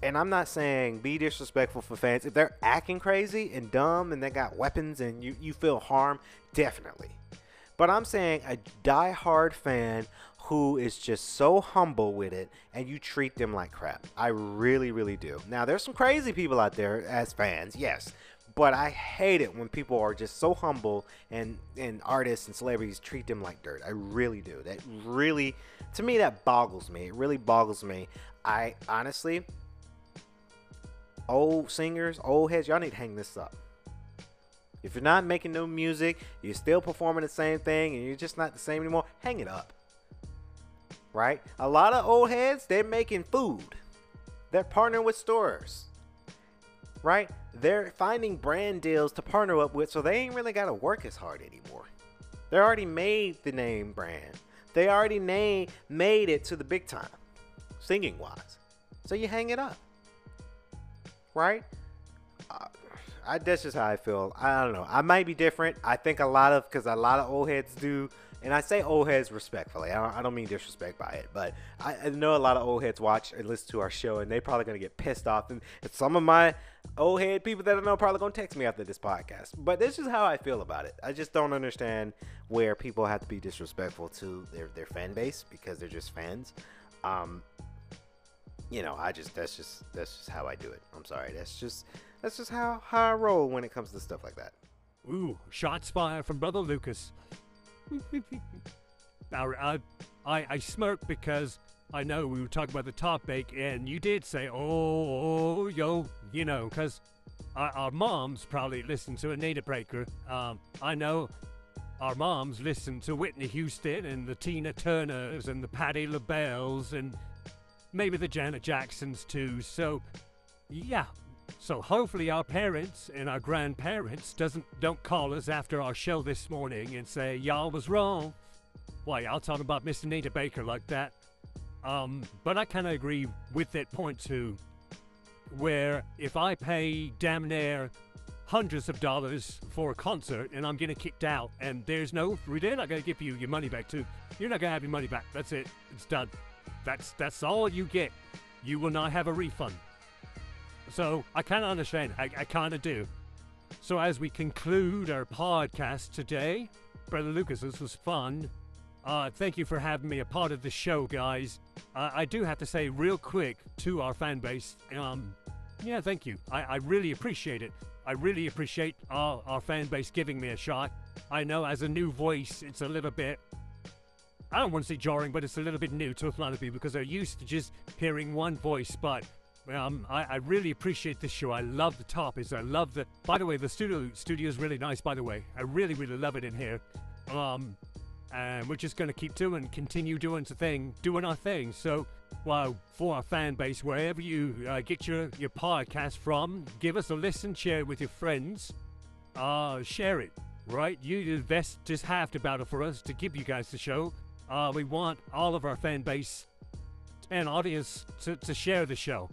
And I'm not saying be disrespectful for fans. If they're acting crazy and dumb and they got weapons and you, you feel harm, definitely. But I'm saying a die-hard fan who is just so humble with it and you treat them like crap. I really, really do. Now, there's some crazy people out there as fans, yes. But I hate it when people are just so humble and and artists and celebrities treat them like dirt. I really do. That really to me that boggles me. It really boggles me. I honestly old singers, old heads, y'all need to hang this up. If you're not making new music, you're still performing the same thing and you're just not the same anymore, hang it up. Right? A lot of old heads, they're making food. They're partnering with stores right? They're finding brand deals to partner up with, so they ain't really got to work as hard anymore. They already made the name brand. They already name, made it to the big time, singing wise. So you hang it up, right? Uh, I, that's just how I feel. I don't know. I might be different. I think a lot of because a lot of old heads do and I say old heads respectfully. I don't, I don't mean disrespect by it, but I, I, know a lot of old heads watch and listen to our show, and they probably gonna get pissed off. And, and some of my old head people that I know probably gonna text me after this podcast. But this is how I feel about it. I just don't understand where people have to be disrespectful to their their fan base because they're just fans. Um, you know, I just that's just that's just how I do it. I'm sorry. That's just that's just how how I roll when it comes to stuff like that. Ooh, shots fired from Brother Lucas. I, I, I smirk because I know we were talking about the topic, and you did say, oh, oh yo, you know, because our, our, moms probably listen to Anita Baker. Um, I know our moms listen to Whitney Houston and the Tina Turners and the Patti LaBelles and maybe the Janet Jacksons too. So, yeah. So hopefully our parents and our grandparents doesn't don't call us after our show this morning and say y'all was wrong. Why y'all talking about Miss Anita Baker like that? Um, but I kind of agree with that point too, where if I pay damn near hundreds of dollars for a concert and I'm getting kicked out and there's no, they're not going to give you your money back too. You're not going to have your money back. That's it. It's done. That's that's all you get. You will not have a refund. So I kind of understand. I, I kind of do. So as we conclude our podcast today, Brother Lucas, this was fun. Uh, thank you for having me a part of the show, guys. Uh, I do have to say real quick to our fan base, um, yeah, thank you. I, I really appreciate it. I really appreciate our, our fan base giving me a shot. I know as a new voice, it's a little bit I don't want to say jarring, but it's a little bit new to a lot of people because they're used to just hearing one voice. But um, I, I, really appreciate this show. I love the topics. I love the. By the way, the studio studio is really nice. By the way, I really really love it in here. Um, and we're just gonna keep doing, continue doing the thing, doing our thing. So, well, for our fan base, wherever you uh, get your your podcast from, give us a listen, share it with your friends, uh, share it. Right, you invest just half the battle for us to give you guys the show. Uh, we want all of our fan base and audience to, to share the show.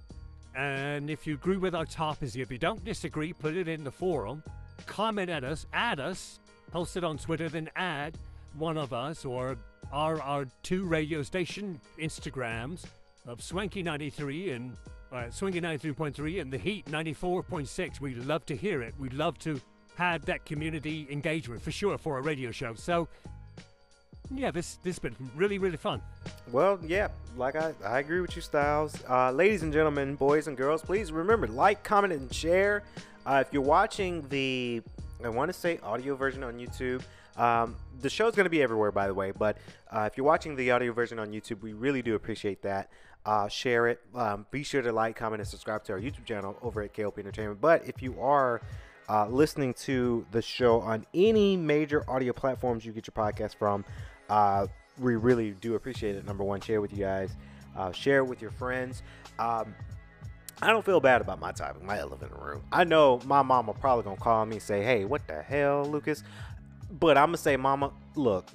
And if you agree with our topics, if you don't disagree, put it in the forum, comment at us, add us, post it on Twitter, then add one of us or our, our two radio station Instagrams of Swanky93 and uh, Swanky 93.3 and The Heat 94.6. We'd love to hear it. We'd love to have that community engagement for sure for a radio show. So yeah, this this has been really really fun. Well, yeah, like I, I agree with you, Styles. Uh, ladies and gentlemen, boys and girls, please remember like, comment, and share. Uh, if you're watching the, I want to say audio version on YouTube. Um, the show's going to be everywhere, by the way. But uh, if you're watching the audio version on YouTube, we really do appreciate that. Uh, share it. Um, be sure to like, comment, and subscribe to our YouTube channel over at KLP Entertainment. But if you are uh, listening to the show on any major audio platforms you get your podcast from, uh, we really do appreciate it. Number one, share with you guys, uh, share with your friends. Um, I don't feel bad about my topic, my elephant room. I know my mama probably gonna call me and say, "Hey, what the hell, Lucas?" But I'm gonna say, "Mama, look,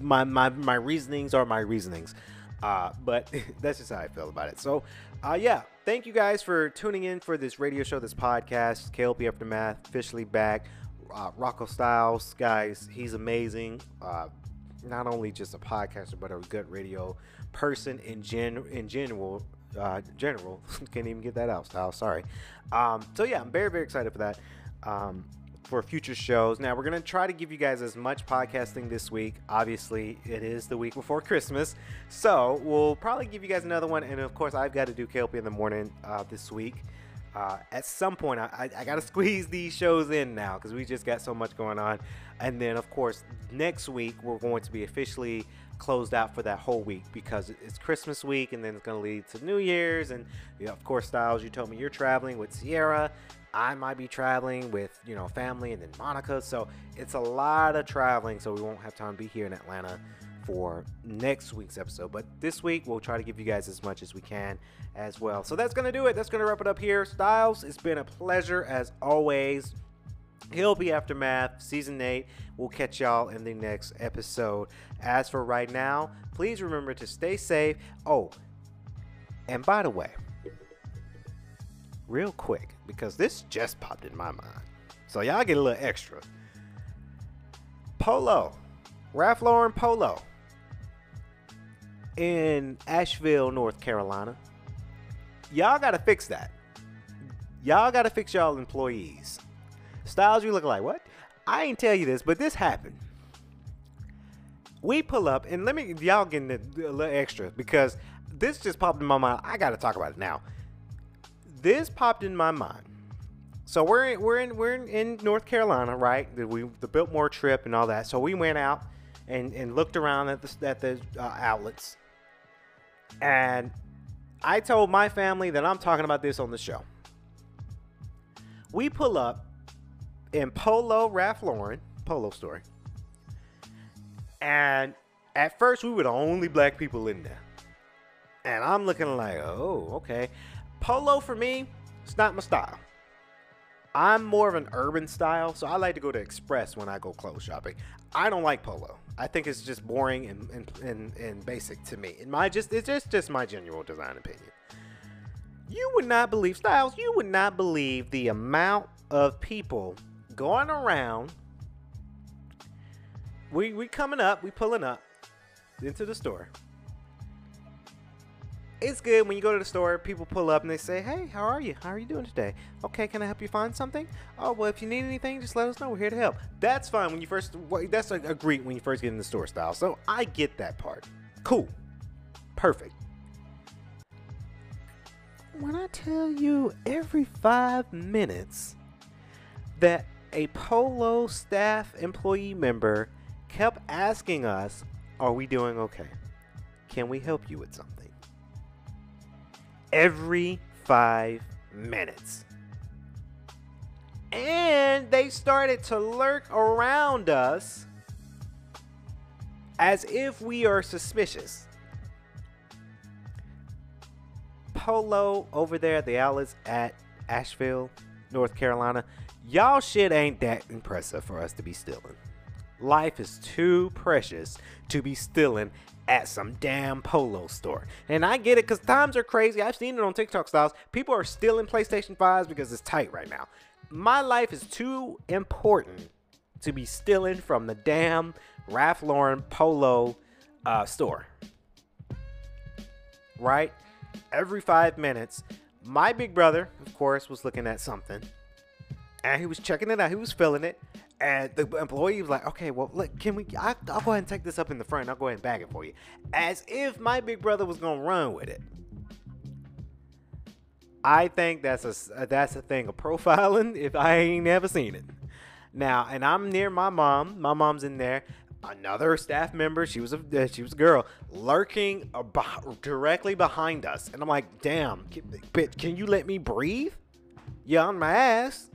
my my my reasonings are my reasonings." Uh, but that's just how I feel about it. So, uh, yeah, thank you guys for tuning in for this radio show, this podcast. KLP Aftermath officially back. Uh, Rocco Styles, guys, he's amazing. Uh, not only just a podcaster, but a good radio person in gen in general. Uh, general can't even get that out. Style, sorry. Um, so yeah, I'm very very excited for that. Um, for future shows. Now we're gonna try to give you guys as much podcasting this week. Obviously, it is the week before Christmas, so we'll probably give you guys another one. And of course, I've got to do KLP in the morning uh, this week. Uh, at some point, I, I, I got to squeeze these shows in now because we just got so much going on. And then, of course, next week we're going to be officially closed out for that whole week because it's Christmas week and then it's going to lead to New Year's. And you know, of course, Styles, you told me you're traveling with Sierra. I might be traveling with, you know, family and then Monica. So it's a lot of traveling. So we won't have time to be here in Atlanta for next week's episode. But this week, we'll try to give you guys as much as we can as well. So that's going to do it. That's going to wrap it up here. Styles, it's been a pleasure as always. He'll be Aftermath Season 8. We'll catch y'all in the next episode. As for right now, please remember to stay safe. Oh, and by the way, real quick, because this just popped in my mind. So y'all get a little extra. Polo. Ralph Lauren Polo in Asheville, North Carolina. Y'all got to fix that. Y'all got to fix y'all employees. Styles, you look like what? I ain't tell you this, but this happened. We pull up, and let me, y'all get a little extra because this just popped in my mind. I got to talk about it now. This popped in my mind. So we're in, we're in we're in, in North Carolina, right? The, we the Biltmore trip and all that. So we went out and, and looked around at the at the uh, outlets, and I told my family that I'm talking about this on the show. We pull up in Polo Ralph Lauren Polo store, and at first we were the only black people in there, and I'm looking like, oh, okay. Polo for me, it's not my style. I'm more of an urban style, so I like to go to Express when I go clothes shopping. I don't like polo. I think it's just boring and, and, and, and basic to me. In my just it's just just my general design opinion. You would not believe Styles, you would not believe the amount of people going around. We we coming up, we pulling up into the store it's good when you go to the store, people pull up and they say, Hey, how are you? How are you doing today? Okay, can I help you find something? Oh, well, if you need anything, just let us know. We're here to help. That's fine when you first, that's a, a greet when you first get in the store style. So I get that part. Cool. Perfect. When I tell you every five minutes that a Polo staff employee member kept asking us, Are we doing okay? Can we help you with something? Every five minutes. And they started to lurk around us as if we are suspicious. Polo over there at the outlets at Asheville, North Carolina. Y'all shit ain't that impressive for us to be stealing. Life is too precious to be stealing at some damn polo store. And I get it because times are crazy. I've seen it on TikTok styles. People are stealing PlayStation 5s because it's tight right now. My life is too important to be stealing from the damn Ralph Lauren polo uh, store. Right? Every five minutes, my big brother, of course, was looking at something and he was checking it out. He was feeling it. And the employee was like, okay, well, look, can we? I, will go ahead and take this up in the front. I'll go ahead and bag it for you. As if my big brother was going to run with it. I think that's a that's a thing of profiling if I ain't never seen it. Now, and I'm near my mom. My mom's in there. Another staff member, she was a uh, she was a girl, lurking directly behind us, and I'm like, damn, can you let me breathe? You on my ass.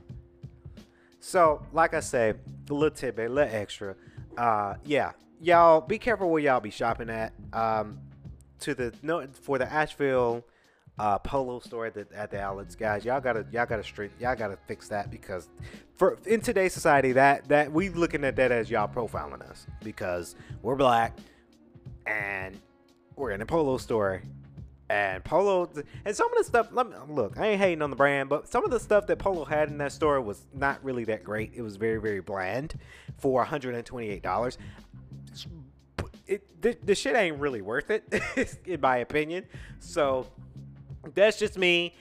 So, like I say, a little tidbit, a little extra. Uh, yeah, y'all be careful where y'all be shopping at. Um, to the no for the Asheville uh, polo store at the, at the outlets, guys. Y'all gotta y'all gotta straight y'all gotta fix that because for in today's society that that we looking at that as y'all profiling us because we're black and we're in a polo store and Polo and some of the stuff. Me, look, I ain't hating on the brand, but some of the stuff that Polo had in that store was not really that great. It was very very bland for 128 dollars. It the, the shit ain't really worth it, in my opinion. So that's just me.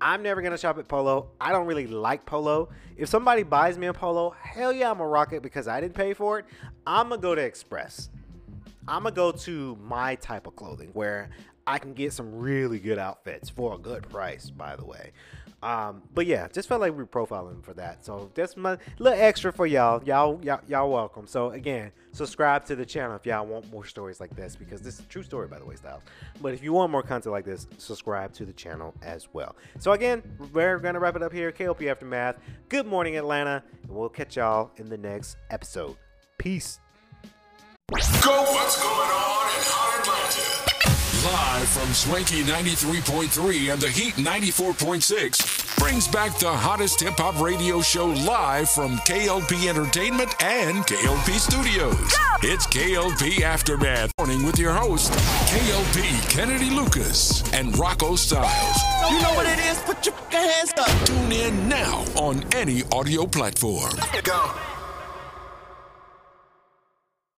I'm never gonna shop at Polo. I don't really like Polo. If somebody buys me a Polo, hell yeah, I'm gonna rock it because I didn't pay for it. I'm gonna go to Express. I'm gonna go to my type of clothing where I can get some really good outfits for a good price, by the way. Um, but yeah, just felt like we are profiling for that. So that's my little extra for y'all. Y'all, y'all, y'all welcome. So again, subscribe to the channel if y'all want more stories like this because this is a true story, by the way, Styles. But if you want more content like this, subscribe to the channel as well. So again, we're gonna wrap it up here. KLP Aftermath. Good morning, Atlanta, and we'll catch y'all in the next episode. Peace. Go, what's going on? Live from Swanky 93.3 and the Heat 94.6 brings back the hottest hip hop radio show live from KLP Entertainment and KLP Studios. Go! It's KLP Aftermath. Morning with your host, KLP Kennedy Lucas and Rocco Styles. You know what it is? Put your hands up. Tune in now on any audio platform. Go.